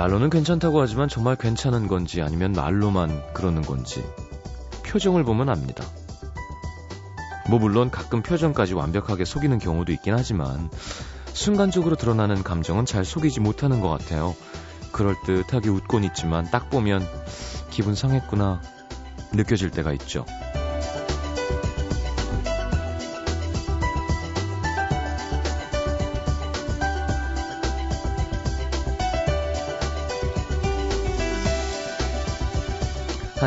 말로는 괜찮다고 하지만 정말 괜찮은 건지 아니면 말로만 그러는 건지 표정을 보면 압니다. 뭐 물론 가끔 표정까지 완벽하게 속이는 경우도 있긴 하지만 순간적으로 드러나는 감정은 잘 속이지 못하는 것 같아요. 그럴듯하게 웃곤 있지만 딱 보면 기분 상했구나 느껴질 때가 있죠.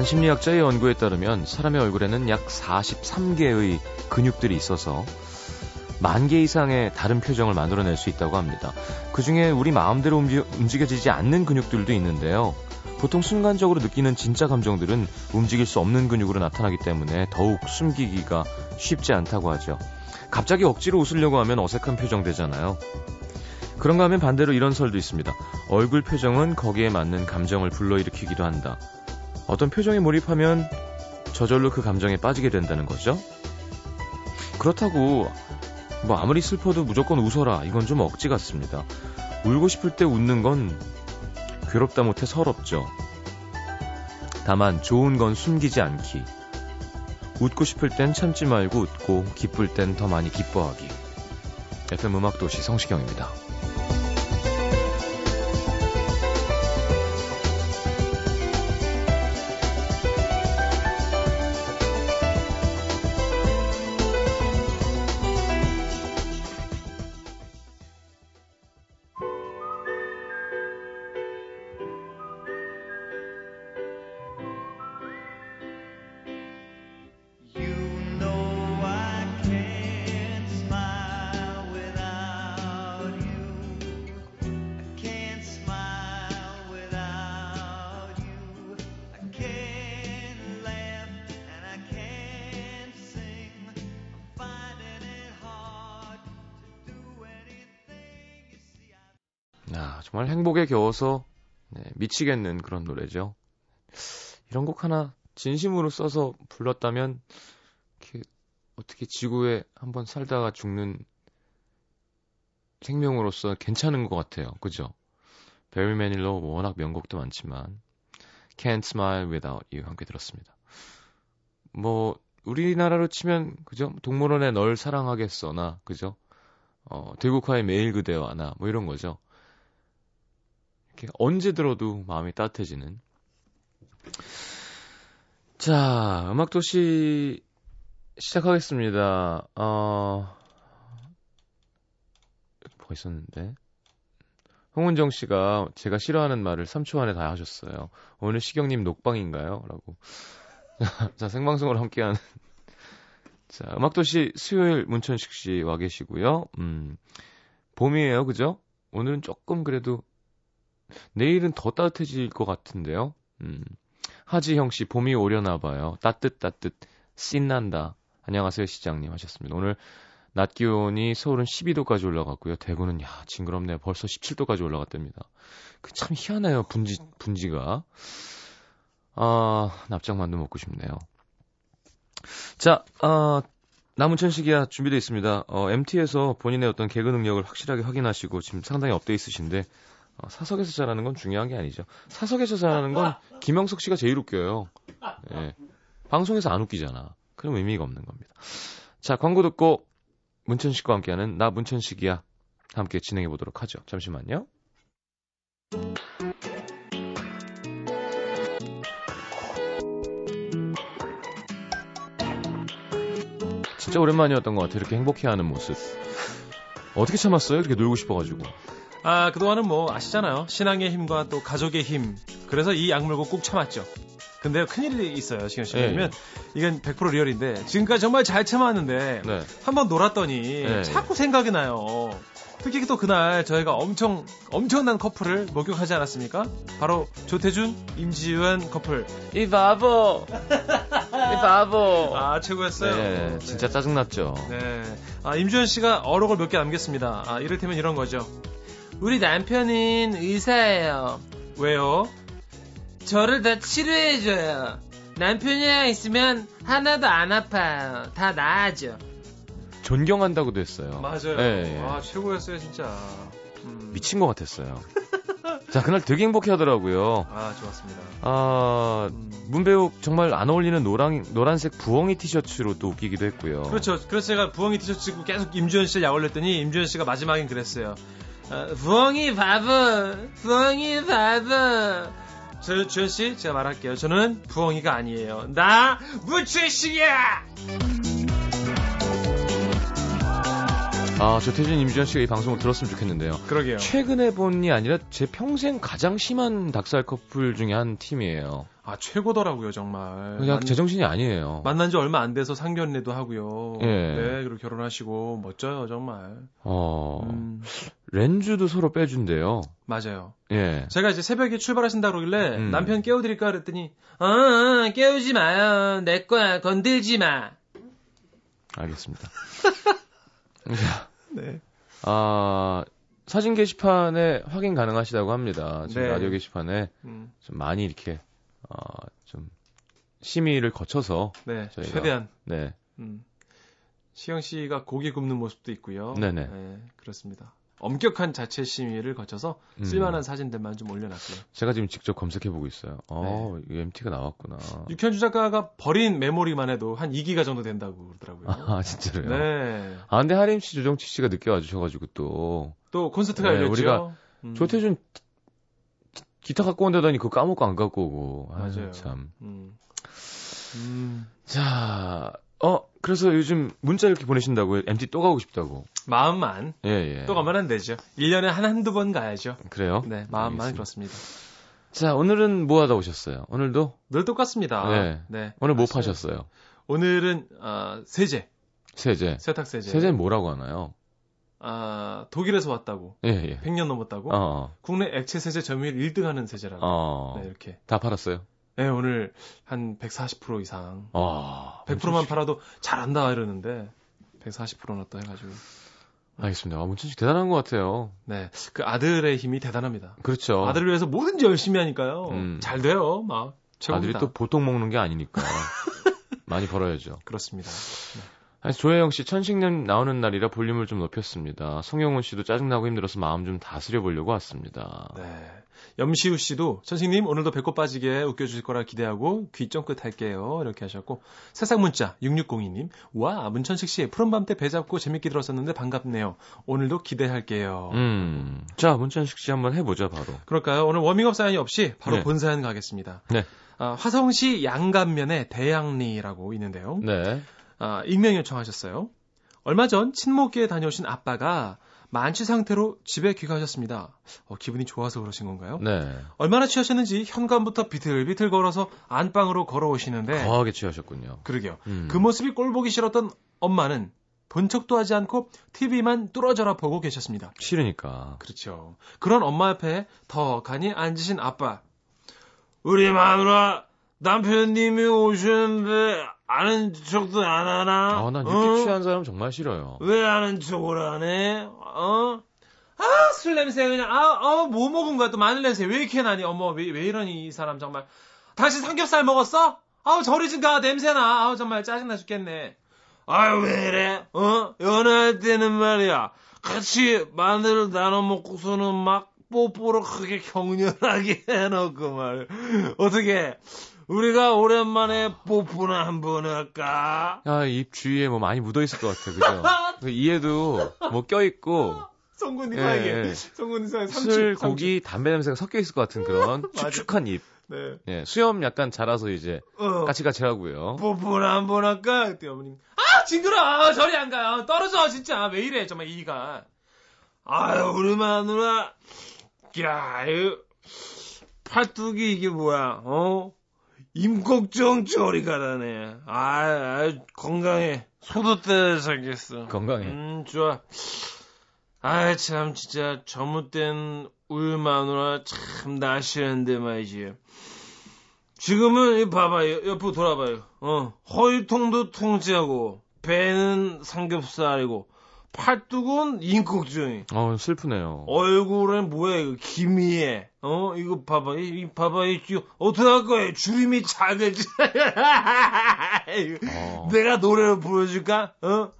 한 심리학자의 연구에 따르면 사람의 얼굴에는 약 43개의 근육들이 있어서 만 개 이상의 다른 표정을 만들어낼 수 있다고 합니다. 그 중에 우리 마음대로 움직여지지 않는 근육들도 있는데요. 보통 순간적으로 느끼는 진짜 감정들은 움직일 수 없는 근육으로 나타나기 때문에 더욱 숨기기가 쉽지 않다고 하죠. 갑자기 억지로 웃으려고 하면 어색한 표정 되잖아요. 그런가 하면 반대로 이런 설도 있습니다. 얼굴 표정은 거기에 맞는 감정을 불러일으키기도 한다. 어떤 표정에 몰입하면 저절로 그 감정에 빠지게 된다는 거죠. 그렇다고 뭐 아무리 슬퍼도 무조건 웃어라 이건 좀 억지 같습니다. 울고 싶을 때 웃는 건 괴롭다 못해 서럽죠. 다만 좋은 건 숨기지 않기. 웃고 싶을 땐 참지 말고 웃고 기쁠 땐 더 많이 기뻐하기. FM 음악도시 성시경입니다. 정말 행복에 겨워서 네, 미치겠는 그런 노래죠. 이런 곡 하나 진심으로 써서 불렀다면 어떻게 지구에 한번 살다가 죽는 생명으로서 괜찮은 것 같아요. 그죠? 베리 매닐러 워낙 명곡도 많지만 Can't Smile Without You 함께 들었습니다. 뭐 우리나라로 치면 그죠? 동물원에 널 사랑하겠어나 그죠? 어, 대국화의 매일 그대와 나 뭐 이런 거죠. 이렇게 언제 들어도 마음이 따뜻해지는. 자, 음악도시 시작하겠습니다. 어, 뭐가 있었는데? 홍은정 씨가 제가 싫어하는 말을 3초 안에 다 하셨어요. 오늘 시경님 녹방인가요? 라고. 자, 생방송으로 함께하는. 자, 음악도시 수요일 문천식 씨 와 계시고요. 음, 봄이에요, 그죠? 오늘은 조금 그래도 내일은 더 따뜻해질 것 같은데요. 음. 하지형 씨, 봄이 오려나 봐요. 따뜻 따뜻 신난다. 안녕하세요, 시장님 하셨습니다. 오늘 낮 기온이 서울은 12도까지 올라갔고요. 대구는 야, 징그럽네요. 벌써 17도까지 올라갔답니다. 그 참 희한해요. 분지 분지가. 아, 납작만두 먹고 싶네요. 자, 아, 남은 천식이야 준비되어 있습니다. 어, MT에서 본인의 어떤 개그 능력을 확실하게 확인하시고 지금 상당히 업돼 있으신데 어, 사석에서 잘하는 건 중요한 게 아니죠. 사석에서 잘하는 건 김영석 씨가 제일 웃겨요. 예. 방송에서 안 웃기잖아. 그럼 의미가 없는 겁니다. 자, 광고 듣고 문천식과 함께하는 나 문천식이야. 함께 진행해 보도록 하죠. 잠시만요. 진짜 오랜만이었던 것 같아요. 이렇게 행복해하는 모습. 어떻게 참았어요? 이렇게 놀고 싶어가지고. 아, 그동안은 뭐 아시잖아요. 신앙의 힘과 또 가족의 힘. 그래서 이 약물고 꾹 참았죠. 근데요, 큰일이 있어요, 시현 씨. 왜냐면 네. 이건 100% 리얼인데 지금까지 정말 잘 참았는데 네. 한번 놀았더니 네. 자꾸 생각이 나요. 특히 또 그날 저희가 엄청 엄청난 커플을 목격하지 않았습니까? 바로 조태준, 임지은 커플. 이 바보. 이 바보. 아 최고였어요. 네, 진짜 짜증났죠. 네. 아 임지은 씨가 어록을 몇 개 남겼습니다. 아 이를테면 이런 거죠. 우리 남편은 의사예요. 왜요? 저를 다 치료해줘요. 남편이랑 있으면 하나도 안 아파요. 다 나아져. 존경한다고도 했어요. 맞아요. 네. 아, 최고였어요, 진짜. 음. 미친 것 같았어요. 자, 그날 되게 행복해 하더라고요. 아, 좋았습니다. 아, 음. 문배우 정말 안 어울리는 노란, 노란색 부엉이 티셔츠로 또 웃기기도 했고요. 그렇죠. 그래서 제가 부엉이 티셔츠 입고 계속 임주현 씨를 약올렸더니 임주현 씨가 마지막엔 그랬어요. 아, 부엉이 바보, 부엉이 바보. 저, 주현 씨, 제가 말할게요. 저는 부엉이가 아니에요. 나 무채식이야! 아, 조태준, 임주현 씨가 이 방송을 들었으면 좋겠는데요. 그러게요. 최근에 본이 아니라 제 평생 가장 심한 닭살 커플 중에 한 팀이에요. 아, 최고더라고요, 정말. 그냥 만, 제정신이 아니에요. 만난 지 얼마 안 돼서 상견례도 하고요. 예. 네, 그리고 결혼하시고, 멋져요, 정말. 어, 음. 렌즈도 서로 빼준대요. 맞아요. 예. 제가 이제 새벽에 출발하신다 그러길래 음. 남편 깨워드릴까 그랬더니, 어, 어, 깨우지 마요. 내 거야. 건들지 마. 알겠습니다. 네. 아, 사진 게시판에 확인 가능하시다고 합니다. 지금 네. 라디오 게시판에 음. 좀 많이 이렇게 어, 좀 심의를 거쳐서 네, 저희가 최대한 네. 음. 시영 씨가 고기 굽는 모습도 있고요. 네네. 네, 그렇습니다. 엄격한 자체 심의를 거쳐서 음. 쓸만한 음. 사진들만 좀 올려놨고요. 제가 지금 직접 검색해보고 있어요. 어, 네. MT가 나왔구나. 육현주 작가가 버린 메모리만 해도 한 2기가 정도 된다고 그러더라고요. 아, 진짜로요? 네. 아, 근데 하림 씨, 조정치 씨가 늦게 와주셔가지고 또. 또 콘서트가 네, 열렸죠. 우리가 음. 조태준 기타 갖고 온다더니 그거 까먹고 안 갖고 오고. 맞아요. 아, 참. 음. 음. 자, 어, 그래서 요즘 문자 이렇게 보내신다고요? MT 또 가고 싶다고. 마음만. 예, 예. 또 가면 안 되죠. 1년에 한, 한두 번 가야죠. 그래요? 네, 마음만 알겠습니다. 그렇습니다. 자, 오늘은 뭐 하다 오셨어요? 오늘도? 늘 똑같습니다. 네. 네. 오늘 뭐 파셨어요? 오늘은, 어, 세제. 세제. 세탁 세제. 세제는 뭐라고 하나요? 아, 독일에서 왔다고. 예, 예. 100년 넘었다고. 어. 국내 액체 세제 점유율 1등 하는 세제라고. 어. 네, 이렇게. 다 팔았어요? 네, 오늘 한 140% 이상. 아, 100%만 팔아도 잘한다 이러는데 140%나 또 해가지고. 알겠습니다. 아, 문천식 대단한 것 같아요. 네, 그 아들의 힘이 대단합니다. 그렇죠. 아들을 위해서 뭐든지 열심히 하니까요. 음. 잘 돼요, 막. 최고입니다. 아들이 또 보통 먹는 게 아니니까 많이 벌어야죠. 그렇습니다. 네. 아니, 조혜영 씨 천식년 나오는 날이라 볼륨을 좀 높였습니다. 송영훈 씨도 짜증나고 힘들어서 마음 좀 다스려 보려고 왔습니다. 네. 염시우 씨도 천식님 오늘도 배꼽 빠지게 웃겨주실 거라 기대하고 귀 쫑긋 할게요. 이렇게 하셨고 세상 문자 6602님 와 문천식 씨 푸른밤 때 배 잡고 재밌게 들었었는데 반갑네요. 오늘도 기대할게요. 음, 자 문천식 씨 한번 해보죠 바로. 그럴까요? 오늘 워밍업 사연이 없이 바로 네. 본 사연 가겠습니다. 네. 아, 화성시 양감면에 대양리라고 있는데요. 네. 아, 익명 요청하셨어요. 얼마 전 친목기에 다녀오신 아빠가 만취 상태로 집에 귀가하셨습니다. 어, 기분이 좋아서 그러신 건가요? 네. 얼마나 취하셨는지 현관부터 비틀비틀 걸어서 안방으로 걸어오시는데 거하게 취하셨군요. 그러게요. 음. 그 모습이 꼴 보기 싫었던 엄마는 본 척도 하지 않고 TV만 뚫어져라 보고 계셨습니다. 싫으니까. 그렇죠. 그런 엄마 옆에 더 간이 앉으신 아빠. 우리 마누라 남편님이 오시는데 아는 척도 안 하나? 아, 난 이렇게 어? 취한 사람 정말 싫어요. 왜 아는 척을 안 해? 어? 아, 술 냄새 그냥, 아, 어, 뭐 먹은 거야? 또 마늘 냄새 왜 이렇게 나니? 어머, 왜, 왜 이러니, 이 사람 정말. 당신 삼겹살 먹었어? 아우, 저리 좀 가, 냄새나. 아우, 정말 짜증나 죽겠네. 아유, 왜 이래? 어? 연애할 때는 말이야. 같이 마늘을 나눠 먹고서는 막 뽀뽀로 크게 격렬하게 해놓고 말. 어떻게, 우리가 오랜만에 뽀뽀나 한번 할까? 아, 입 주위에 뭐 많이 묻어 있을 것 같아, 그죠? 그 이에도 뭐 껴있고. 송군이 사이에. 예, 예. 송군이 사이에 술, 고기, 담배 냄새가 섞여 있을 것 같은 그런 축축한 입. 네. 예, 수염 약간 자라서 이제 어. 까치까치 하고요. 뽀뽀나 한번 할까? 그때 어머님. 아, 징그러! 저리 안 가요. 떨어져, 진짜. 왜 이래, 정말 이가. 아유, 우리 마누라. 야, 이 팔뚝이 이게 뭐야, 어? 임꺽정 저리 가라네. 아, 아 건강해. 소도 때 생겼어. 건강해. 음, 좋아. 아, 참, 진짜, 저무땐 우유 마누라 참 나시는데 말이지. 지금은, 이 봐봐요. 옆으로 돌아봐요. 어, 허위통도 통째하고, 배는 삼겹살이고, 팔뚝은 인국주의. 어, 슬프네요. 얼굴은 뭐야, 이거, 김이에. 어, 이거 봐봐. 이, 이 봐봐. 이, 어떻게 할 거야? 주름이 작을지. 어. 내가 노래를 불러줄까? 어?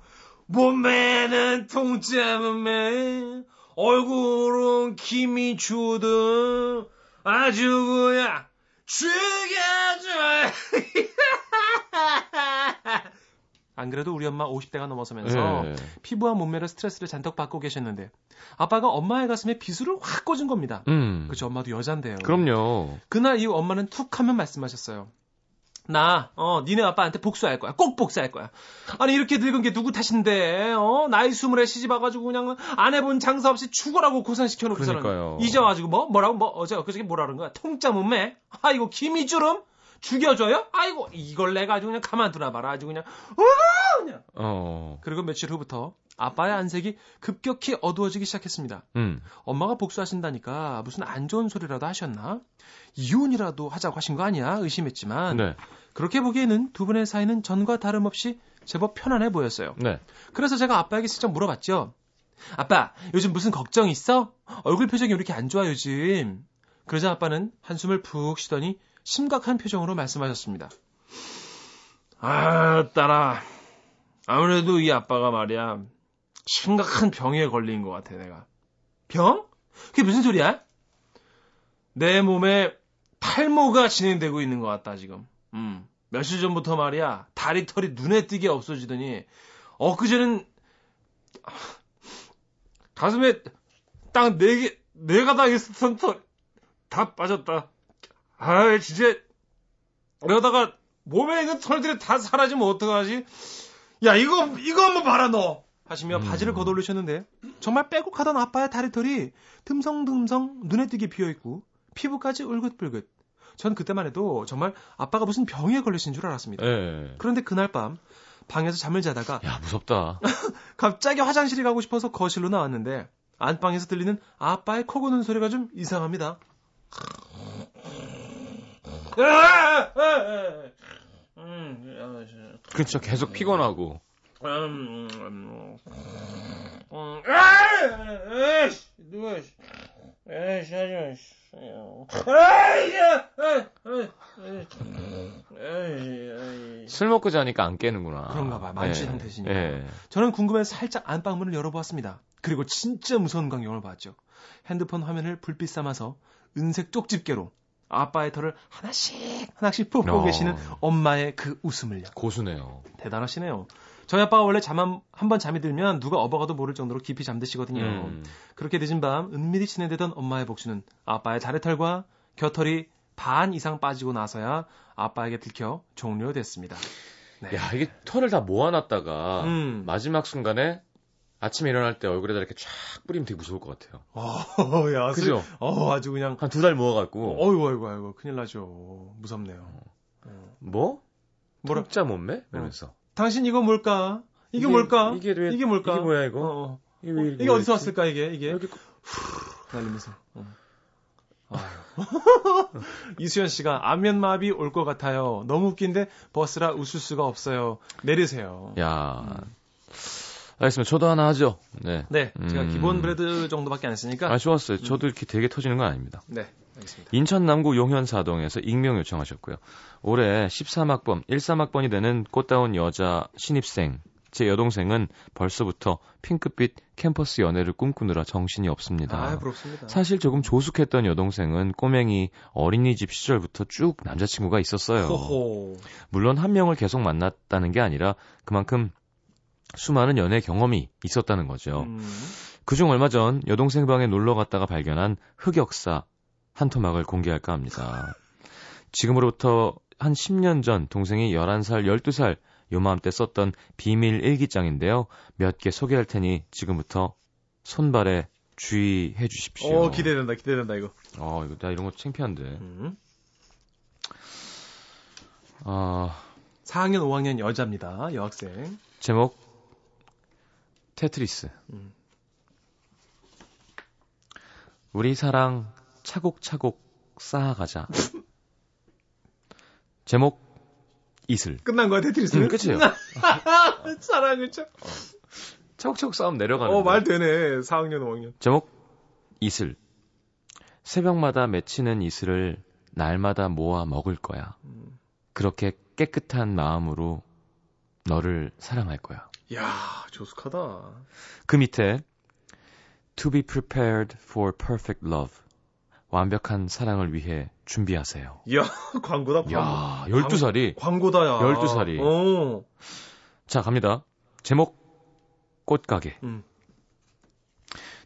몸매는 통째 몸매. 얼굴은 김이 주든 아주 그냥 죽여줘. 안 그래도 우리 엄마 50대가 넘어서면서 네. 피부와 몸매로 스트레스를 잔뜩 받고 계셨는데 아빠가 엄마의 가슴에 비수를 확 꽂은 겁니다. 음. 그죠 엄마도 여잔데요. 그럼요. 그날 이후 엄마는 툭 하면 말씀하셨어요. 나, 어, 니네 아빠한테 복수할 거야. 꼭 복수할 거야. 아니, 이렇게 늙은 게 누구 탓인데, 어, 나이 스물에 시집 와가지고 그냥 안 해본 장사 없이 죽어라고 고생시켜놓고서는. 이제 와가지고 뭐, 뭐라고, 뭐, 어제 그저께 뭐라 그런 거야. 통짜 몸매? 아이고, 김이주름? 죽여줘요? 아이고, 이걸 내가 아주 그냥 가만두나 봐라. 아주 그냥, 어, 그냥. 어. 그리고 며칠 후부터 아빠의 안색이 급격히 어두워지기 시작했습니다. 음. 엄마가 복수하신다니까 무슨 안 좋은 소리라도 하셨나? 이혼이라도 하자고 하신 거 아니야? 의심했지만 네. 그렇게 보기에는 두 분의 사이는 전과 다름없이 제법 편안해 보였어요. 네. 그래서 제가 아빠에게 슬쩍 물어봤죠. 아빠, 요즘 무슨 걱정 있어? 얼굴 표정이 왜 이렇게 안 좋아 요즘? 그러자 아빠는 한숨을 푹 쉬더니 심각한 표정으로 말씀하셨습니다. 아, 딸아. 아무래도 이 아빠가 말이야. 심각한 병에 걸린 것 같아, 내가. 병? 그게 무슨 소리야? 내 몸에 탈모가 진행되고 있는 것 같다, 지금. 음. 며칠 전부터 말이야, 다리 털이 눈에 띄게 없어지더니, 엊그제는, 가슴에 딱 네 개, 네 가닥 있었던 털, 다 빠졌다. 아, 진짜, 이러다가 몸에 있는 털들이 다 사라지면 어떡하지? 야, 이거, 이거 한번 봐라, 너! 하시며 음. 바지를 걷어올리셨는데, 정말 빼곡하던 아빠의 다리털이 듬성듬성 눈에 띄게 피어있고, 피부까지 울긋불긋. 전 그때만 해도 정말 아빠가 무슨 병에 걸리신 줄 알았습니다. 네. 그런데 그날 밤 방에서 잠을 자다가 야 무섭다. 갑자기 화장실에 가고 싶어서 거실로 나왔는데 안방에서 들리는 아빠의 코 고는 소리가 좀 이상합니다. 그렇죠. 계속 피곤하고. 누가 술 먹고 자니까 안 깨는구나. 그런가 봐. 만취 상태시니까. 네. 저는 궁금해서 살짝 안방문을 열어보았습니다. 그리고 진짜 무서운 광경을 봤죠. 핸드폰 화면을 불빛 삼아서 은색 쪽집게로 아빠의 털을 하나씩 하나씩 뽑고 어. 계시는 엄마의 그 웃음을요. 고수네요. 대단하시네요. 저희 아빠가 원래 잠 한 번 잠이 들면 누가 업어가도 모를 정도로 깊이 잠드시거든요. 음. 그렇게 늦은 밤 은밀히 진행되던 엄마의 복수는 아빠의 다리털과 겨털이 반 이상 빠지고 나서야 아빠에게 들켜 종료됐습니다. 네. 야 이게 털을 다 모아놨다가 음. 마지막 순간에 아침에 일어날 때 얼굴에다 이렇게 쫙 뿌리면 되게 무서울 것 같아요. 어, 야, 그죠? 어, 아주 그냥 한 두 달 모아갖고. 어이구, 어이구, 어이구, 큰일 나죠. 무섭네요. 어. 뭐? 뭐라? 자 몸매? 이러면서. 어. 당신 이거 뭘까? 이게, 이게 뭘까? 이게 왜, 이게 뭘까? 이게 뭐야 이거? 어, 어. 이게, 왜, 이게 어디서 왔을까 이게? 이게 이렇게 날리면서. 어. 이수연 씨가 안면 마비 올 것 같아요. 너무 웃긴데 버스라 웃을 수가 없어요. 내리세요. 야. 음. 알겠습니다. 저도 하나 하죠. 네. 네. 제가 음... 기본 브레드 정도밖에 안 했으니까. 아, 좋았어요. 저도 이렇게 되게 터지는 건 아닙니다. 네. 알겠습니다. 인천 남구 용현사동에서 익명 요청하셨고요. 올해 13학번, 13학번이 되는 꽃다운 여자 신입생, 제 여동생은 벌써부터 핑크빛 캠퍼스 연애를 꿈꾸느라 정신이 없습니다. 아, 부럽습니다. 사실 조금 조숙했던 여동생은 꼬맹이 어린이집 시절부터 쭉 남자친구가 있었어요. 호호. 물론 한 명을 계속 만났다는 게 아니라 그만큼 수많은 연애 경험이 있었다는 거죠. 음. 그중 얼마 전 여동생 방에 놀러 갔다가 발견한 흑역사 한 토막을 공개할까 합니다. 지금으로부터 한 10년 전 동생이 11살, 12살 요맘때 썼던 비밀 일기장인데요. 몇 개 소개할 테니 지금부터 손발에 주의해 주십시오. 어, 기대된다, 기대된다, 이거. 어, 이거, 나 이런 거 창피한데. 음. 어... 4학년, 5학년 여자입니다. 여학생. 제목, 테트리스. 음. 우리 사랑 차곡차곡 쌓아가자. 제목 이슬. 끝난 거야 테트리스는? 응, 끝이에요. 사랑을 참. 어. 차곡차곡 쌓으면 내려가는. 어, 말 되네. 4학년, 5학년. 제목 이슬. 새벽마다 맺히는 이슬을 날마다 모아 먹을 거야. 음. 그렇게 깨끗한 마음으로 너를 사랑할 거야. 야, 조숙하다. 그 밑에 To be prepared for perfect love. 완벽한 사랑을 위해 준비하세요. 이야, 광고다, 광고. 야, 12살이. 광고다, 야. 12살이. 오. 자, 갑니다. 제목, 꽃가게. 음.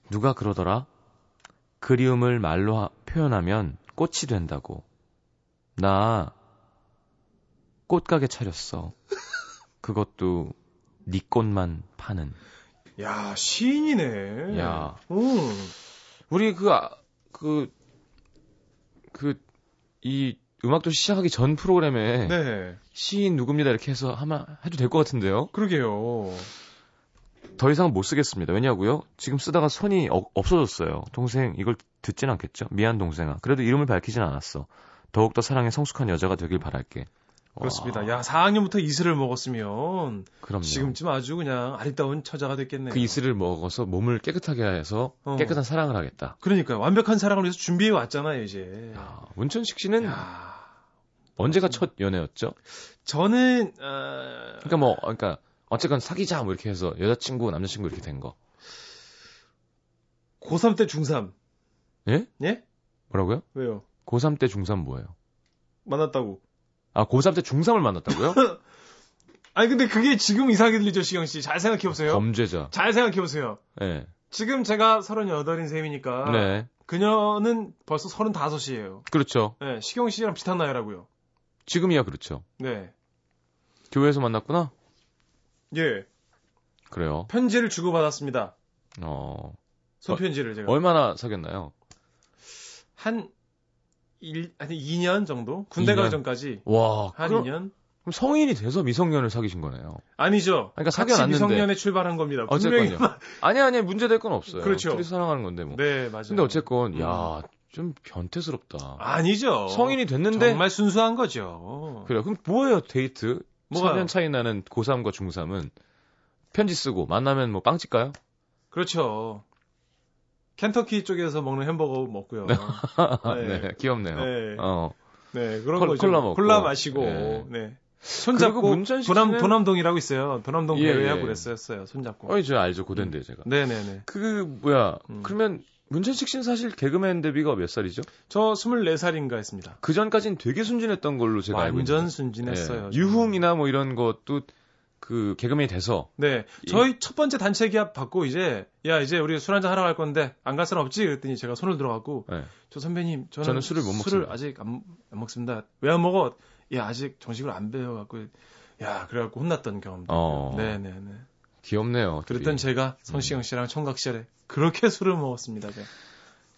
누가 그러더라? 그리움을 말로 하, 표현하면 꽃이 된다고. 나 꽃가게 차렸어. 그것도 네 꽃만 파는. 야, 시인이네. 야. 음. 우리 그, 아, 그, 그, 이 음악도 시작하기 전 프로그램에 네. 시인 누굽니다 이렇게 해서 하면 해도 될 것 같은데요. 그러게요. 더 이상 못 쓰겠습니다. 왜냐고요? 지금 쓰다가 손이 어, 없어졌어요. 동생 이걸 듣진 않겠죠? 미안 동생아. 그래도 이름을 밝히진 않았어. 더욱더 사랑에 성숙한 여자가 되길 바랄게. 그렇습니다. 와, 야, 4학년부터 이슬을 먹었으면 그럼요. 지금쯤 아주 그냥 아리따운 처자가 됐겠네요. 그 이슬을 먹어서 몸을 깨끗하게 해서 어. 깨끗한 사랑을 하겠다. 그러니까 완벽한 사랑을 위해서 준비해 왔잖아요, 이제. 야, 문천식 씨는 야. 언제가 첫 연애였죠? 저는 어... 그러니까 뭐 그러니까 어쨌건 사귀자 뭐 이렇게 해서 여자친구 남자친구 이렇게 된 거. 고3 때 중3. 예? 예? 뭐라고요? 왜요? 고3 때 중3 뭐예요? 만났다고. 아, 고3 때 중3을 만났다고요? 아니 근데 그게 지금 이상하게 들리죠, 시경 씨. 잘 생각해 보세요. 범죄자. 잘 생각해 보세요. 예. 지금 제가 38인 셈이니까 네. 그녀는 벌써 35이에요. 그렇죠. 네, 시경 씨랑 비슷한 나이라고요. 지금이야 그렇죠. 네. 교회에서 만났구나? 예. 그래요. 편지를 주고받았습니다. 어. 손편지를 제가. 얼마나 사귀었나요? 한 1, 아니 2년 정도? 군대 2년? 가기 전까지. 와. 한 그럼, 2년? 그럼 성인이 돼서 미성년을 사귀신 거네요. 아니죠. 그러니까 사귀어놨는데. 미성년에 출발한 겁니다. 분명히. 어쨌건요. 아니 아니 문제될 건 없어요. 그렇죠. 둘이 사랑하는 건데 뭐. 네, 맞아요. 근데 어쨌건 음. 야, 좀 변태스럽다. 아니죠. 성인이 됐는데 정말 순수한 거죠. 그래요. 그럼 뭐예요, 데이트? 뭐가요? 4년 차이 나는 고3과 중3은 편지 쓰고 만나면 뭐 빵집 가요? 그렇죠. 켄터키 쪽에서 먹는 햄버거 먹고요. 네. 네. 귀엽네요. 네. 어. 네, 그런 콜- 거죠. 콜라 먹고. 콜라 마시고, 네. 네. 손잡고 그리고 문전식 도남 도남동이라고 있어요. 도남동 예, 배회하고 예. 그랬었어요. 손잡고. 어이, 저 알죠. 고된데 제가. 네 네 네. 그 뭐야? 음. 그러면 문천식 씨는 사실 개그맨 데뷔가 몇 살이죠? 저 24살인가 했습니다. 그 전까지는 되게 순진했던 걸로 제가 알고 있는데. 완전 순진했어요. 예. 유흥이나 뭐 이런 것도 그 개그맨이 돼서 네. 저희 첫 번째 단체 기합 받고 이제 야 이제 우리 술 한잔 하러 갈 건데 안 갈 사람 없지? 그랬더니 제가 손을 들어갖고 네. 저 선배님 저는, 저는 술을 못 술을 먹습니다. 아직 안, 안 먹습니다. 왜 안 먹어? 야 아직 정식으로 안 배워갖고 야 그래갖고 혼났던 경험도. 어. 네네네. 귀엽네요. 둘이. 그랬던 제가 성시경 씨랑 총각 시절에 그렇게 술을 먹었습니다. 제가.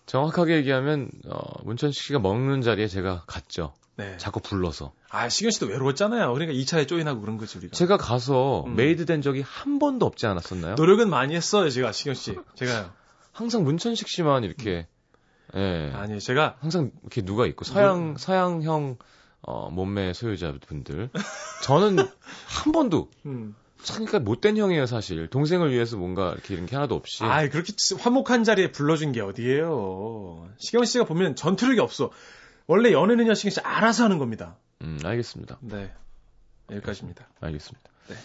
정확하게 얘기하면 어, 문천식 씨가 먹는 자리에 제가 갔죠. 네. 자꾸 불러서. 아 시경 씨도 외로웠잖아요. 그러니까 2차에 join하고 그런 거지 우리가. 제가 가서 음. made 된 적이 한 번도 없지 않았었나요? 노력은 많이 했어요, 제가 시경 씨. 제가요. 항상 문천식 씨만 이렇게 예. 아니 제가 항상 이렇게 누가 있고 서양 서양형 어, 몸매 소유자분들 저는 한 번도 음. 참 그러니까 못된 형이에요 사실 동생을 위해서 뭔가 이렇게 이런 게 하나도 없이 아, 그렇게 화목한 자리에 불러준 게 어디예요? 시경 씨가 보면 전투력이 없어. 원래 연애는요, 시경 씨 알아서 하는 겁니다. 음 알겠습니다 네. 여기까지입니다. 알겠습니다 네.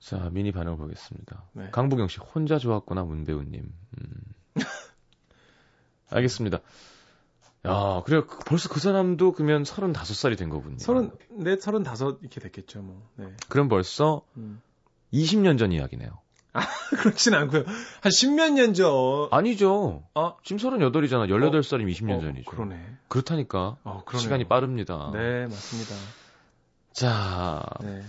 자 미니 반응 보겠습니다 네. 강부경 씨 혼자 좋았구나 문배우님 음. 알겠습니다 야 그래요 그- 벌써 그 사람도 그러면 35살이 된 거군요 서른, 네, 서른다섯 이렇게 됐겠죠, 뭐. 네. 그럼 벌써 음. 20년 전 이야기네요 그렇진 않고요. 한 십몇 년 전. 아니죠 아, 지금 38이잖아 18살이면 20년 어, 전이죠 그러네. 그렇다니까 어. 시간이 빠릅니다. 네, 맞습니다. 자, 네.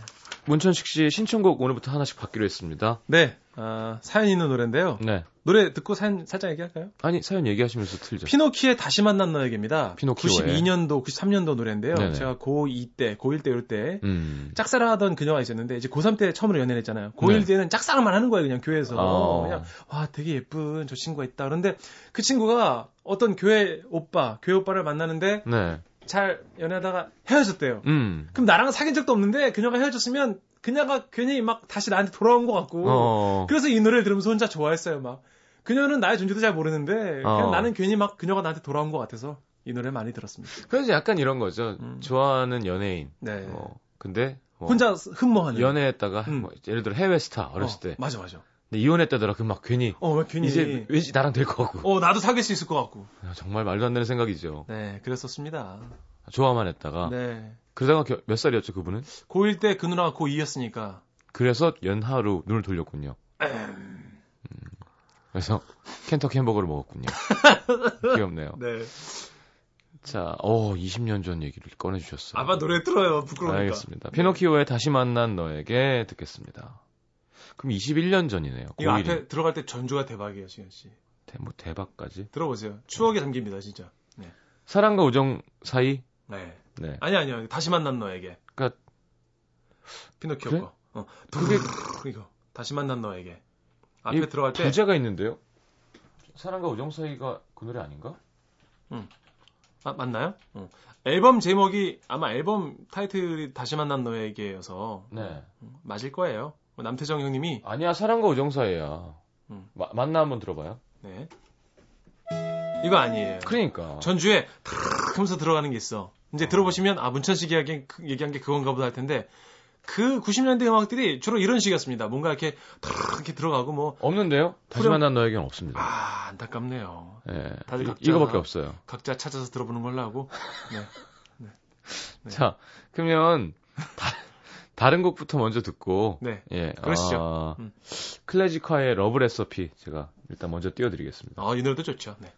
문천식 씨의 신청곡 오늘부터 하나씩 받기로 했습니다. 네, 아, 사연 있는 노래인데요. 네. 노래 듣고 사연 살짝 얘기할까요? 아니, 사연 얘기하시면서 틀죠. 피노키의 다시 만난 너에게입니다. 피노키오의. 92년도, 93년도 노래인데요. 네네. 제가 고2 때, 고1 때, 이럴 때 음. 짝사랑하던 그녀가 있었는데 이제 고3 때 처음으로 연애를 했잖아요. 고1 네. 때는 짝사랑만 하는 거예요, 그냥 교회에서. 어. 그냥 와, 되게 예쁜 저 친구가 있다. 그런데 그 친구가 어떤 교회 오빠, 교회 오빠를 만나는데 네. 잘 연애하다가 헤어졌대요. 음. 그럼 나랑 사귄 적도 없는데 그녀가 헤어졌으면 그녀가 괜히 막 다시 나한테 돌아온 것 같고. 어. 그래서 이 노래를 들으면서 혼자 좋아했어요, 막. 그녀는 나의 존재도 잘 모르는데 어. 나는 괜히 막 그녀가 나한테 돌아온 것 같아서 이 노래 많이 들었습니다. 그래서 약간 이런 거죠. 음. 좋아하는 연예인. 네. 뭐, 근데 뭐 혼자 흠모하는. 연애했다가 음. 뭐 예를 들어 해외 스타 어렸을 어, 때 맞아, 맞아. 이혼했다더라. 그막 괜히. 어, 왜 괜히. 이제 왠지 나랑 될 것 같고. 어, 나도 사귈 수 있을 것 같고. 야, 정말 말도 안 되는 생각이죠. 네, 그랬었습니다. 좋아만 했다가. 네. 그러다가 겨, 몇 살이었죠, 그분은? 고1 때 그 누나가 고2였으니까. 그래서 연하로 눈을 돌렸군요. 음. 그래서 켄터키 햄버거를 먹었군요. 귀엽네요. 네. 자, 어, 20년 전 얘기를 꺼내주셨어요. 아빠 노래 들어요. 부끄러우니까. 알겠습니다. 피노키오의 다시 만난 너에게 듣겠습니다. 그럼 21년 전이네요. 이거 앞에 들어갈 때 전주가 대박이에요, 시현 씨. 대, 뭐 대박까지? 들어보세요. 추억에 담깁니다, 진짜. 네. 사랑과 우정 사이? 네. 네. 아니 아니요. 다시 만난 너에게. 그러니까 피노키오 그래? 거. 어. 그게 이거. 다시 만난 너에게. 앞에 들어갈 때 부제가 있는데요. 사랑과 우정 사이가 그 노래 아닌가? 응. 아, 맞나요? 응. 앨범 제목이 아마 앨범 타이틀이 다시 만난 너에게여서 네. 음, 맞을 거예요. 뭐 남태정 형님이 아니야 사랑과 우정 사이야. 음. 마, 맞나 한번 들어봐요. 네. 이거 아니에요. 그러니까. 전주에 탁 하면서 들어가는 게 있어. 이제 들어보시면 아 문천 씨가 얘기한, 그- 얘기한 게 그건가 보다 할 텐데 그 90년대 음악들이 주로 이런 식이었습니다. 뭔가 이렇게 탁 이렇게 들어가고 뭐 없는데요? 다시 후렴- 만난 너에게는 없습니다. 아, 안타깝네요. 예. 다들 이- 각자- 이거밖에 없어요. 각자 찾아서 들어보는 걸로 하고. 네. 네. 자, 그러면 다, 른 곡부터 먼저 듣고 네. 예. 그러시죠. 아, 음. 클래지콰이의 Love Recipe 제가 일단 먼저 띄워드리겠습니다. 아, 이 노래도 좋죠. 네.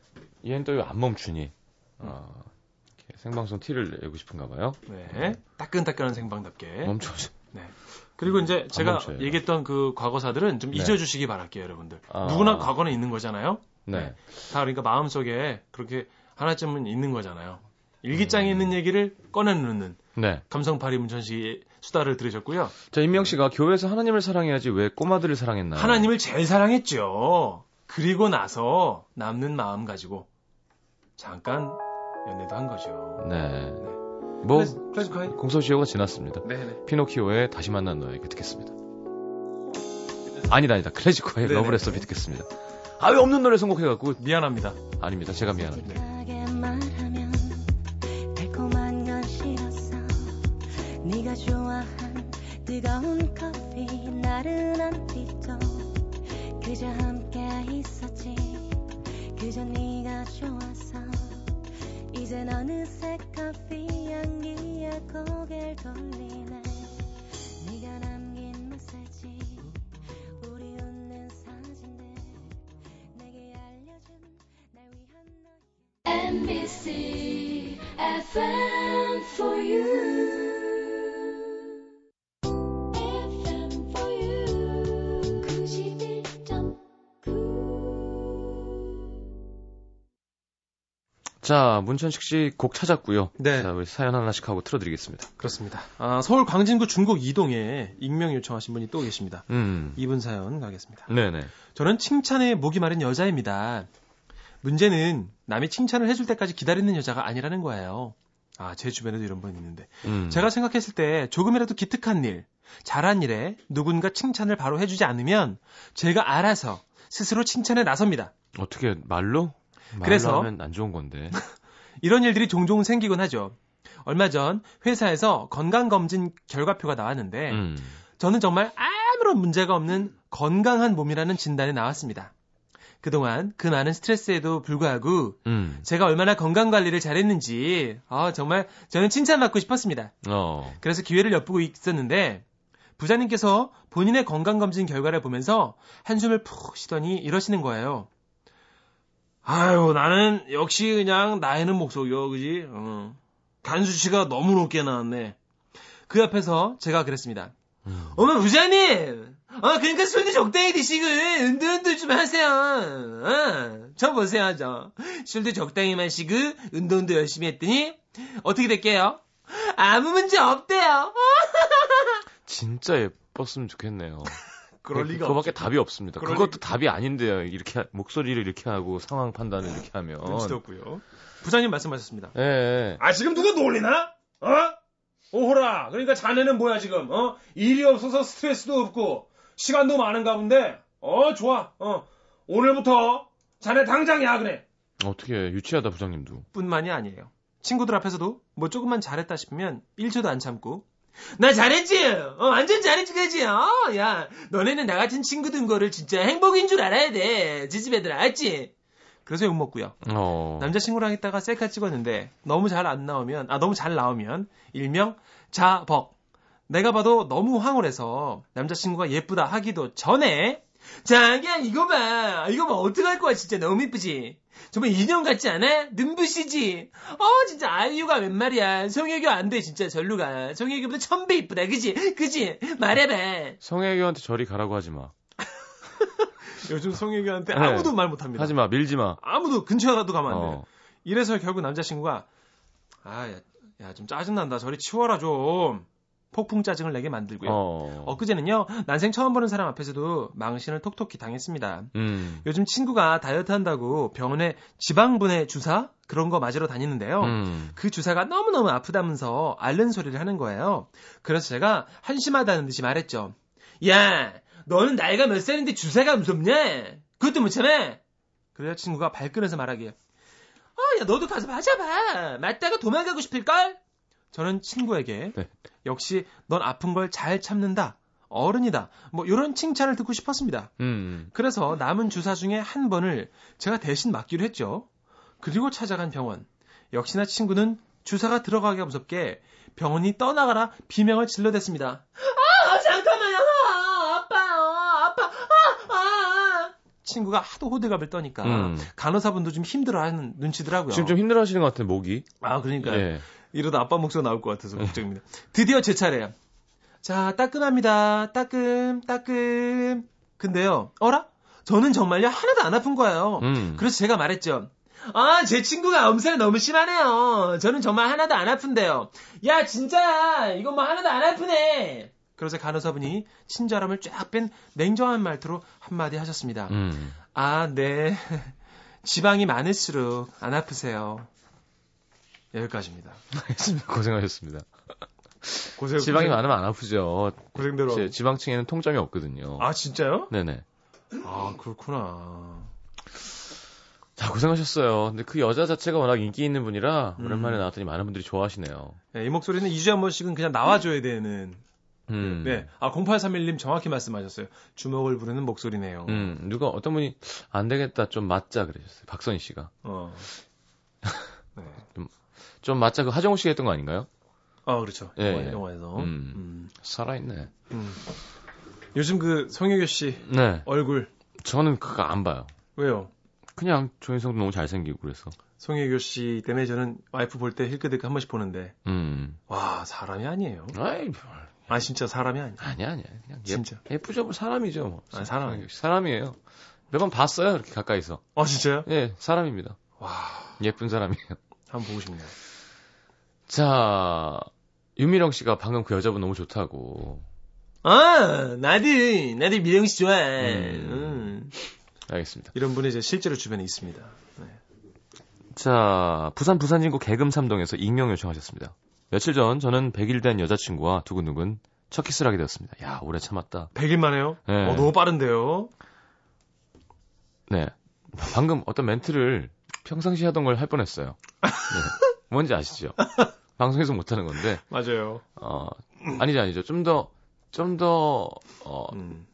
얘는 또 안 멈추니 아, 이렇게 생방송 티를 내고 싶은가 봐요. 네. 따끈따끈한 생방답게. 멈춰. 네. 그리고 이제 제가. 얘기했던 그 과거사들은 좀 네. 잊어주시기 바랄게요, 여러분들. 아. 누구나 과거는 있는 거잖아요. 네. 다 그러니까 마음속에 그렇게 하나쯤은 있는 거잖아요. 일기장에 음. 있는 얘기를 꺼내놓는 네. 감성팔이 문천 씨의 수다를 들으셨고요. 자, 임명 씨가 교회에서 하나님을 사랑해야지 왜 꼬마들을 사랑했나요? 하나님을 제일 사랑했죠. 그리고 나서 남는 마음 가지고 잠깐 연애도 한 거죠. 네. 뭐 클래스- 클래스카이? 공소시효가 지났습니다. 네네. 피노키오의 다시 만난 너에게 듣겠습니다. 아니다 아니다 클래지콰이의 네네. Love Recipe 듣겠습니다. 아왜 없는 노래 선곡해갖고 미안합니다. 아닙니다 제가 미안합니다. 싫었어 네가 좋아한 뜨거운 커피 나른한 빛도 그저 함께 있었지 그저 네가 좋아서 이젠 어느새 커피 향기에 고개를 돌리네 네가 남긴 메시지 우리 웃는 사진들 내게 알려준 날 위한 너의 NBC FM for you. 자 문천식 씨 곡 찾았고요. 네. 자 우리 사연 하나씩 하고 틀어드리겠습니다. 그렇습니다. 아, 서울 광진구 중곡 이동에 익명 요청하신 분이 또 계십니다. 음. 이분 사연 가겠습니다. 네네. 저는 칭찬에 목이 마른 여자입니다. 문제는 남이 칭찬을 해줄 때까지 기다리는 여자가 아니라는 거예요. 아, 제 주변에도 이런 분 있는데. 음. 제가 생각했을 때 조금이라도 기특한 일, 잘한 일에 누군가 칭찬을 바로 해주지 않으면 제가 알아서 스스로 칭찬에 나섭니다. 어떻게 말로? 그래서- 하면 안 좋은 건데. 이런 일들이 종종 생기곤 하죠. 얼마 전 회사에서 건강검진 결과표가 나왔는데 음. 저는 정말 아무런 문제가 없는 건강한 몸이라는 진단이 나왔습니다. 그동안 그 많은 스트레스에도 불구하고 음. 제가 얼마나 건강 관리를 잘했는지 아, 정말 저는 칭찬받고 싶었습니다. 어. 그래서 기회를 엿보고 있었는데 부자님께서 본인의 건강 검진 결과를 보면서 한숨을 푹 쉬더니 이러시는 거예요. 아유 나는 역시 그냥 나이는 목소리요 그지? 어. 간 수치가 너무 높게 나왔네. 그 앞에서 제가 그랬습니다. 음. 어머 부자님! 어 그러니까 술도 적당히 드시고 운동도 좀 하세요. 어, 저 보세요 저 술도 적당히 마시고 운동도 열심히 했더니 어떻게 될게요? 아무 문제 없대요. 진짜 예뻤으면 좋겠네요. 그럴 그- 리가 그거밖에 없죠. 답이 없습니다. 그것도 리가- 답이 아닌데요. 이렇게 하- 목소리를 이렇게 하고 상황 판단을 이렇게 하면. 눈치도 없고요. 부자님 말씀하셨습니다. 예, 예. 아 지금 누가 놀리나? 어? 오호라. 그러니까 자네는 뭐야 지금? 어? 일이 없어서 스트레스도 없고 시간도 많은가 본데. 어 좋아. 어 오늘부터 자네 당장 야근해. 어떻게 유치하다 부장님도. 뿐만이 아니에요. 친구들 앞에서도 뭐 조금만 잘했다 싶으면 1초도 안 참고 나 잘했지? 어, 완전 잘했지, 그지? 어, 야, 너네는 나 같은 친구 든 거를 진짜 행복인 줄 알아야 돼. 지지배들 알았지? 그래서 욕먹고요. 어. 남자친구랑 있다가 셀카 찍었는데 너무 잘 안 나오면 아 너무 잘 나오면 일명 자벅 내가 봐도 너무 황홀해서 남자친구가 예쁘다 하기도 전에 자기야 이거 봐 이거 봐 어떡할 거야 진짜 너무 이쁘지 정말 인형 같지 않아? 눈부시지? 어 진짜 아이유가 웬 말이야 송혜교 안 돼 진짜 절루가 송혜교보다 천배 이쁘다 그지? 그지? 말해봐 성혜교한테 저리 가라고 하지 마. 요즘 송혜교한테 네. 아무도 말 못합니다 하지 마. 밀지 마. 아무도 근처에도 가면 안 돼요 어. 이래서 결국 남자친구가 아, 야, 야, 좀 짜증난다. 저리 치워라 좀. 폭풍 짜증을 내게 만들고요. 어. 엊그제는요, 난생 처음 보는 사람 앞에서도 망신을 톡톡히 당했습니다. 음. 요즘 친구가 다이어트 한다고 병원에 지방분해 주사? 그런 거 맞으러 다니는데요. 음. 그 주사가 너무너무 아프다면서 앓는 소리를 하는 거예요. 그래서 제가 한심하다는 듯이 말했죠. 야, 너는 나이가 몇 살인데 주사가 무섭냐? 그것도 못 참아? 그래야 친구가 발끈해서 말하기에. 아, 야, 너도 가서 맞아봐. 맞다가 도망가고 싶을걸? 저는 친구에게 네. 역시 넌 아픈 걸 잘 참는다. 어른이다. 뭐 이런 칭찬을 듣고 싶었습니다. 음. 그래서 남은 주사 중에 한 번을 제가 대신 맞기로 했죠. 그리고 찾아간 병원. 역시나 친구는 주사가 들어가기가 무섭게 병원이 떠나가라 비명을 질러댔습니다. 아, 잠깐만요. 아, 아파, 아, 아파, 아, 아. 친구가 하도 호들갑을 떠니까 음. 간호사분도 좀 힘들어하는 눈치더라고요. 지금 좀 힘들어 하시는 것 같아요, 목이. 아, 그러니까 예. 이러다 아빠 목소리 나올 것 같아서 걱정입니다. 드디어 제 차례야. 자, 따끔합니다. 따끔, 따끔. 근데요, 어라? 저는 정말요, 하나도 안 아픈 거예요. 음. 그래서 제가 말했죠. 아, 제 친구가 엄살이 너무 심하네요. 저는 정말 하나도 안 아픈데요. 야, 진짜야. 이거 뭐 하나도 안 아프네. 그래서 간호사분이 친절함을 쫙 뺀 냉정한 말투로 한마디 하셨습니다. 음. 아, 네. 지방이 많을수록 안 아프세요. 여기까지입니다. 고생하셨습니다. 고생, 지방이 많으면 안 아프죠. 고생대로. 지- 지방층에는 통점이 없거든요. 아, 진짜요? 네네. 아, 그렇구나. 자, 고생하셨어요. 근데 그 여자 자체가 워낙 인기 있는 분이라 음. 오랜만에 나왔더니 많은 분들이 좋아하시네요. 네, 이 목소리는 2주에 한 번씩은 그냥 나와줘야 되는. 음. 네. 아, 0831님 정확히 말씀하셨어요. 주먹을 부르는 목소리네요. 음, 누가 어떤 분이 안 되겠다 좀 맞자 그러셨어요. 박선희 씨가. 어. 네. 좀 맞자 그 하정우 씨가 했던 거 아닌가요? 아, 그렇죠. 예, 영화, 예. 영화에서. 음. 음. 살아있네. 음. 요즘 그 성혜교 씨 네. 얼굴 저는 그거 안 봐요. 왜요? 그냥 조인성도 너무 잘생기고 그래서. 송혜교 씨 때문에 저는 와이프 볼 때 힐끗힐끗 한 번씩 보는데 음. 와 사람이 아니에요. 아이, 아 진짜 사람이 아니야. 아니야, 아니야. 그냥 예, 진짜. 예쁘죠. 뭐 사람이죠. 뭐. 아, 사람. 사람이에요. 몇 번 봤어요. 이렇게 가까이서. 아 진짜요? 예, 사람입니다. 와 예쁜 사람이에요. 한번 보고 싶네요. 자, 윤미령 씨가 방금 그 여자분 너무 좋다고. 아 나도 나도 미영 씨 좋아해. 음. 음. 알겠습니다. 이런 분이 이제 실제로 주변에 있습니다. 네. 자, 부산 부산진구 개금 삼동에서 익명 요청하셨습니다. 며칠 전 저는 100일 된 여자친구와 두근두근 첫 키스를 하게 되었습니다. 야, 오래 참았다. 100일 만에요? 네. 어, 너무 빠른데요? 네. 방금 어떤 멘트를 평상시 하던 걸 할 뻔했어요. 네. 뭔지 아시죠? 방송에서 못하는 건데, 맞아요. 어, 아니죠, 아니죠. 좀 더, 좀 더, 어, 음.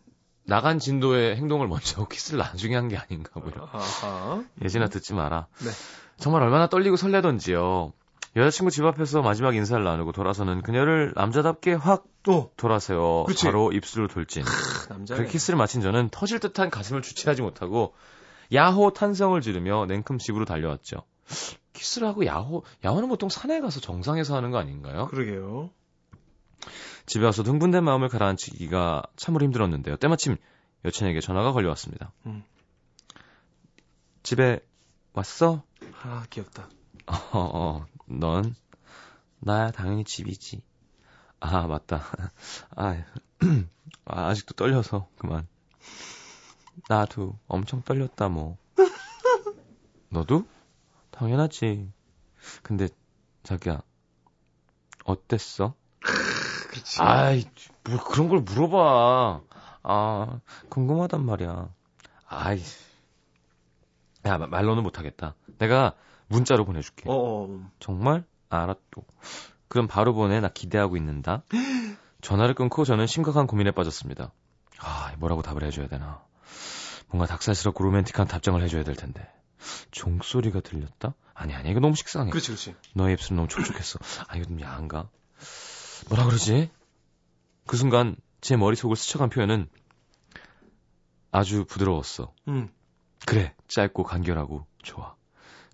나간 진도의 행동을 먼저 키스를 나중에 한 게 아닌가, 뭐 이런. 아하. 예진아 듣지 마라. 네. 정말 얼마나 떨리고 설레던지요. 여자친구 집 앞에서 마지막 인사를 나누고 돌아서는 그녀를 남자답게 확 또 돌아세워 그치. 바로 입술을 돌진. 남자. 그 키스를 마친 저는 터질 듯한 가슴을 주체하지 못하고 야호 탄성을 지르며 냉큼 집으로 달려왔죠. 키스를 하고 야호, 야호는 보통 산에 가서 정상에서 하는 거 아닌가요? 그러게요. 집에 와서 흥분된 마음을 가라앉히기가 참으로 힘들었는데요. 때마침 여친에게 전화가 걸려왔습니다. 음. 집에 왔어? 아 귀엽다. 어, 어, 넌? 나야 당연히 집이지. 아, 맞다. 아, 아, 아직도 떨려서 그만. 나도 엄청 떨렸다 뭐. 너도? 당연하지. 근데 자기야 어땠어? 그치. 아이, 뭐 그런 걸 물어봐. 아, 궁금하단 말이야. 아이. 야, 마- 말로는 못하겠다. 내가 문자로 보내줄게. 어, 어. 정말? 알았고. 그럼 바로 보내. 나 기대하고 있는다. 전화를 끊고 저는 심각한 고민에 빠졌습니다. 아, 뭐라고 답을 해줘야 되나. 뭔가 닭살스럽고 로맨틱한 답장을 해줘야 될 텐데. 종소리가 들렸다? 아니, 아니, 이거 너무 식상해. 그렇지, 그렇지. 너의 입술은 너무 촉촉했어. 아, 이거 좀 야한가? 뭐라 그러지? 그 순간 제 머릿속을 스쳐간 표현은 아주 부드러웠어. 음. 그래, 짧고 간결하고 좋아.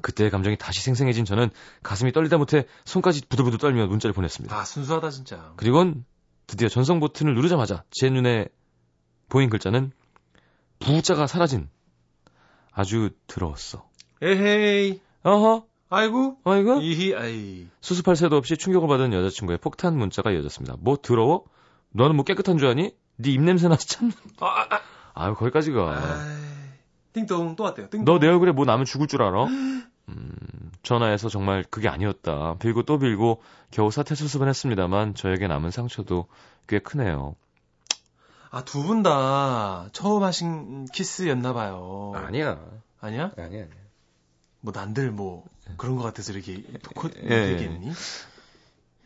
그때의 감정이 다시 생생해진 저는 가슴이 떨리다 못해 손까지 부들부들 떨며 문자를 보냈습니다. 아, 순수하다, 진짜. 그리곤 드디어 전송 버튼을 누르자마자 제 눈에 보인 글자는 부자가 사라진 아주 더러웠어. 에헤이. 어허, 아이고. 어이구. 이히, 아이. 수습할 새도 없이 충격을 받은 여자친구의 폭탄 문자가 이어졌습니다. 뭐 더러워? 너는 뭐 깨끗한 줄 아니? 네 입냄새 나서 참. 아, 아, 아. 아유 거기까지 가. 아이. 띵동 또 왔대요. 띵동. 너내 얼굴에 뭐 나면 죽을 줄 알아? 음, 전화해서 정말 그게 아니었다. 빌고 또 빌고 겨우 사퇴 수습은 했습니다만 저에게 남은 상처도 꽤 크네요. 아, 두 분 다 처음 하신 키스였나 봐요. 아니야. 아니야? 아니야. 뭐 난들 뭐 그런 것 같아서 이렇게 코 예. 얘기했니?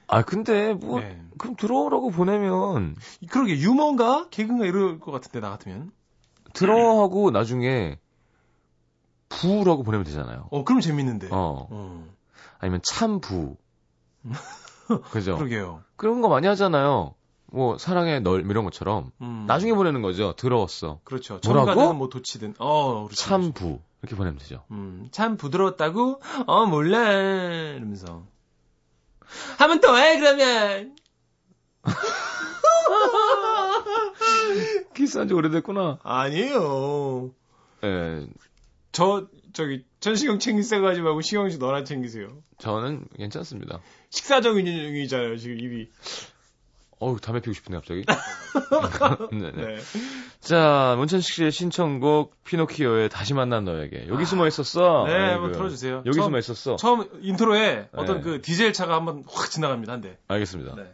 아 근데 뭐 네. 그럼 들어오라고 보내면 그러게 유머인가 개그인가 이럴 것 같은데 나 같으면. 들어하고 나중에 부라고 보내면 되잖아요. 어, 그럼 재밌는데. 어. 어. 아니면 참부. 그죠? 그러게요. 그런 거 많이 하잖아요. 뭐 사랑의 널 이런 것처럼 음. 나중에 보내는 거죠. 들어왔어. 그렇죠. 뭐라고? 뭐 도치든. 어, 그렇죠. 참부 이렇게 보내면 되죠. 음, 참 부드러웠다고? 어, 몰라. 이러면서. 한번더 해, 그러면. 키스한 지 오래됐구나. 아니에요. 예. 저, 저기, 전시경 챙기세요 하지 말고 시경 씨 너나 챙기세요. 저는 괜찮습니다. 식사적인 중이잖아요, 지금 입이. 어우, 담배 피우고 싶은데 갑자기. 네네. 네. 자, 문천식 씨의 신청곡 피노키오의 다시 만난 너에게. 여기 숨어 있었어. 네, 아이고. 한번 틀어주세요. 여기 처음- 숨어 있었어. 처음 인트로에 어떤 네. 그 디젤 차가 한번 확 지나갑니다, 한 대. 알겠습니다. 네.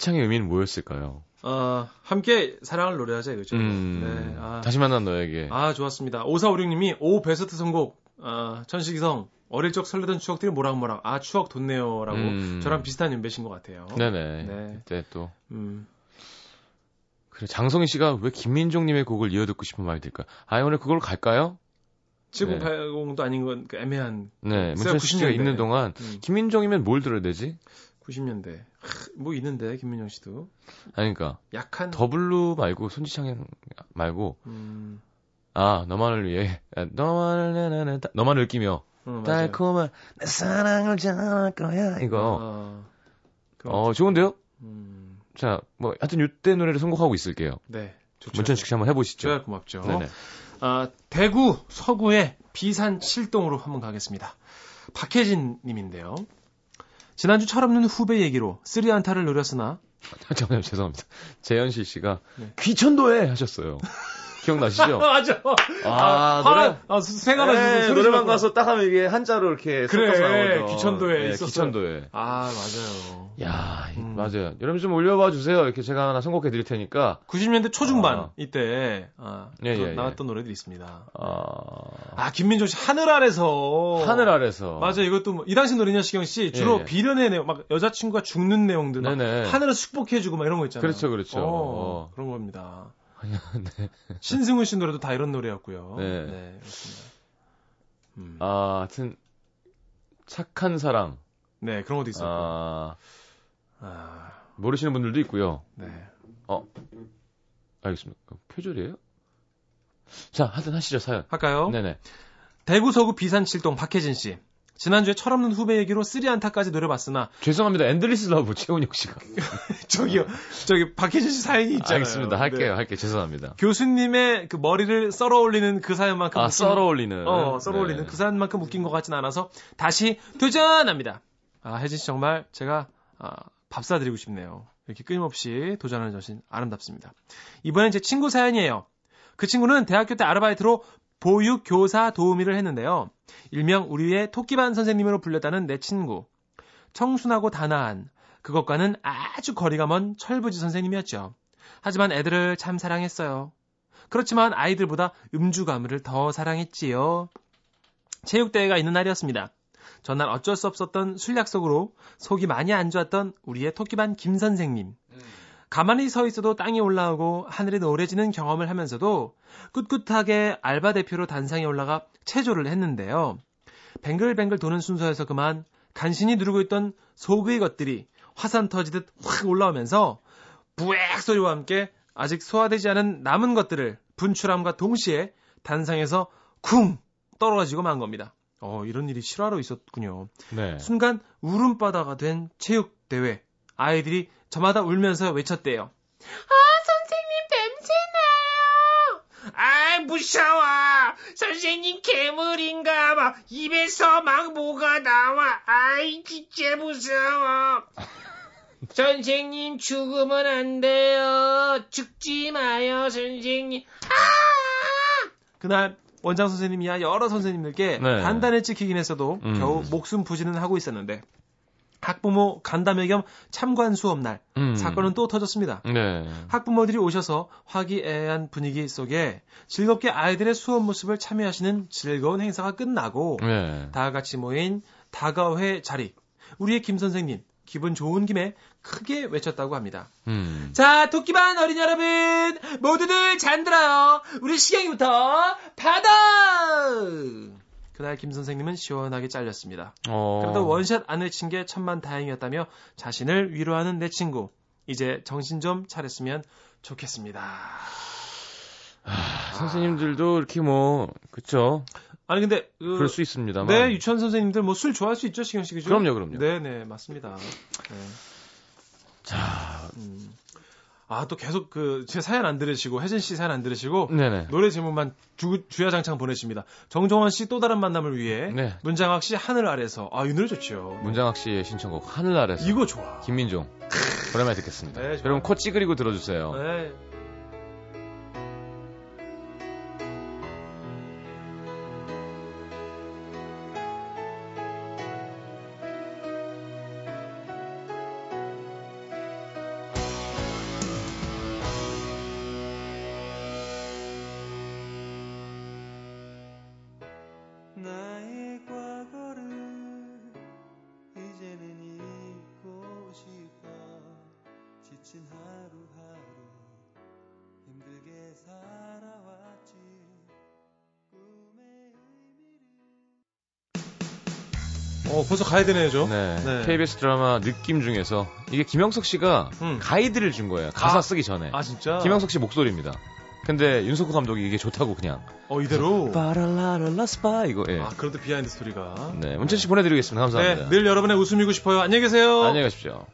이 떼창의 의미는 뭐였을까요? 어, 함께 사랑을 노래하자 이거죠. 음, 네. 아, 다시 만난 너에게. 아, 좋았습니다. 5456님이 오 베스트 선곡 아, 천식이성 어릴 적 설레던 추억들이 모락모락 아 추억 돋네요 라고 음. 저랑 비슷한 연배신 것 같아요. 네네. 네. 그때 또. 음. 그래, 장성희 씨가 왜 김민종님의 곡을 이어듣고 싶은 말이 들까? 아, 오늘 그걸로 갈까요? 7080도 아닌 건그 애매한 네, 제가 문천 씨가 90년대. 있는 동안 음, 김민종이면 뭘 들어야 되지? 90년대 뭐 있는데 김민영 씨도 아니, 그러니까 약한 더블루 말고 손지창 말고 음, 아 너만을 위해 아, 너만을 내내 너만을 느끼며 음. 달콤한 내 사랑을 전할 거야 이거 아, 어 거. 좋은데요? 음, 자뭐 하여튼 이때 노래를 선곡하고 있을게요. 네. 좋죠. 문천식 씨 한번 해보시죠. 제가 고맙죠. 네네. 아, 대구 서구의 비산 7동으로 한번 가겠습니다. 박혜진 님인데요. 지난주 철없는 후배 얘기로 three 안타를 노렸으나 잠깐만요 죄송합니다. 재현실 씨가 네. 귀천도에 하셨어요. 기억나시죠? 맞아. 아, 노래 아, 생각나서 네, 노래방. 가서 딱 하면 이게 한자로 이렇게 그래, 섞어서 나오죠. 귀천도에 네, 있었어요. 귀천도에. 아, 맞아요. 야, 이- 음. 맞아요. 여러분 좀 올려봐 주세요. 이렇게 제가 하나 선곡해 드릴 테니까. 90년대 초중반 아. 이때 아, 예, 그 예, 예. 나왔던 노래들이 있습니다. 아, 아, 김민종 씨 하늘 아래서 하늘 아래서. 맞아 이것도 뭐, 이 당시 노래냐 시경 씨 주로 예, 예. 비련의 내용 막 여자친구가 죽는 내용들 막. 하늘을 축복해주고 막 이런 거 있잖아요. 그렇죠, 그렇죠. 어, 어. 그런 겁니다. 네. 신승훈 씨 노래도 다 이런 노래였고요. 네. 그렇습니다. 음. 아, 하여튼 착한 사랑. 네, 그런 것도 있었고. 아, 아, 모르시는 분들도 있고요. 네. 알겠습니다. 그 표절이에요? 자, 하여튼 하시죠, 사연. 할까요? 네네. 대구 서구 비산 칠동 박혜진 씨. 지난주에 철없는 후배 얘기로 three 안타까지 노려봤으나 죄송합니다. Endless Love 최훈혁 씨가. 저기요 저기 박혜진 씨 사연이 있잖아요. 알겠습니다. 할게요, 네. 할게요. 죄송합니다. 교수님의 그 머리를 썰어 올리는 그 사연만큼 아, 웃긴- 썰어 올리는. 어 썰어 올리는 그 사연만큼 웃긴 것 같진 않아서 다시 도전합니다. 아, 혜진 씨 정말 제가 아, 밥 사드리고 싶네요. 이렇게 끊임없이 도전하는 자신 아름답습니다. 이번엔 제 친구 사연이에요. 그 친구는 대학교 때 아르바이트로 보육 교사 도우미를 했는데요. 일명 우리의 토끼반 선생님으로 불렸다는 내 친구. 청순하고 단아한 그것과는 아주 거리가 먼 철부지 선생님이었죠. 하지만 애들을 참 사랑했어요. 그렇지만 아이들보다 음주 가물을 더 사랑했지요. 체육대회가 있는 날이었습니다. 전날 어쩔 수 없었던 술 약속으로 속이 많이 안 좋았던 우리의 토끼반 김 선생님. 가만히 서 있어도 땅이 올라오고 하늘이 노래지는 경험을 하면서도 꿋꿋하게 알바 대표로 단상에 올라가 체조를 했는데요. 뱅글뱅글 도는 순서에서 그만 간신히 누르고 있던 속의 것들이 화산 터지듯 확 올라오면서 부액 소리와 함께 아직 소화되지 않은 남은 것들을 분출함과 동시에 단상에서 쿵 떨어지고 만 겁니다. 어, 이런 일이 실화로 있었군요. 네. 순간 울음바다가 된 체육대회. 아이들이 저마다 울면서 외쳤대요. 아, 선생님 냄새나요! 아, 무서워! 선생님 괴물인가 봐. 입에서 막 뭐가 나와. 아이, 진짜 무서워. 선생님 죽으면 안 돼요. 죽지 마요, 선생님. 아! 그날 원장 선생님이야 여러 선생님들께 네. 단단히 찍히긴 했어도 음. 겨우 목숨 부지는 하고 있었는데 학부모 간담회 겸 참관 수업 날 음. 사건은 또 터졌습니다. 네. 학부모들이 오셔서 화기애애한 분위기 속에 즐겁게 아이들의 수업 모습을 참여하시는 즐거운 행사가 끝나고 네. 다 같이 모인 다가회 자리 우리의 김 선생님 기분 좋은 김에 크게 외쳤다고 합니다. 음. 자, 토끼반 어린이 여러분, 모두들 잔들어요. 우리 시경이부터 받아! 그날 김 선생님은 시원하게 잘렸습니다. 어. 그래도 원샷 안 외친 게 천만 다행이었다며 자신을 위로하는 내 친구. 이제 정신 좀 차렸으면 좋겠습니다. 선생님들도 이렇게 뭐 그쵸 아니 근데 그, 그럴 수 있습니다만. 네 유치원 선생님들 뭐 술 좋아할 수 있죠 시경 씨 그죠? 그럼요, 그럼요. 네네 맞습니다. 네. 자, 음. 아 또 계속 그 제 사연 안 들으시고 혜진 씨 사연 안 들으시고 네네. 노래 제목만 주, 주야장창 보내십니다. 정정원 씨 또 다른 만남을 위해 네. 문장학 씨 하늘 아래서 아 이 노래 좋죠. 문장학 씨의 신청곡 하늘 아래서 이거 좋아. 김민종 오랜만에 듣겠습니다. 네. 여러분 코 찌그리고 들어주세요. 네. 어 벌써 가야 되네요, 저. 네. 네. KBS 드라마 느낌 중에서 이게 김영석 씨가 음. 가이드를 준 거예요. 가사 아. 쓰기 전에. 아 진짜. 김영석 씨 목소리입니다. 근데 윤석호 감독이 이게 좋다고 그냥 어 이대로. 빠랄라랄라 스파 이거 예. 아 그래도 비하인드 스토리가. 네. 문천 씨 보내 드리겠습니다. 네, 감사합니다. 늘 여러분의 웃음이고 싶어요. 안녕히 계세요. 안녕히 가십시오.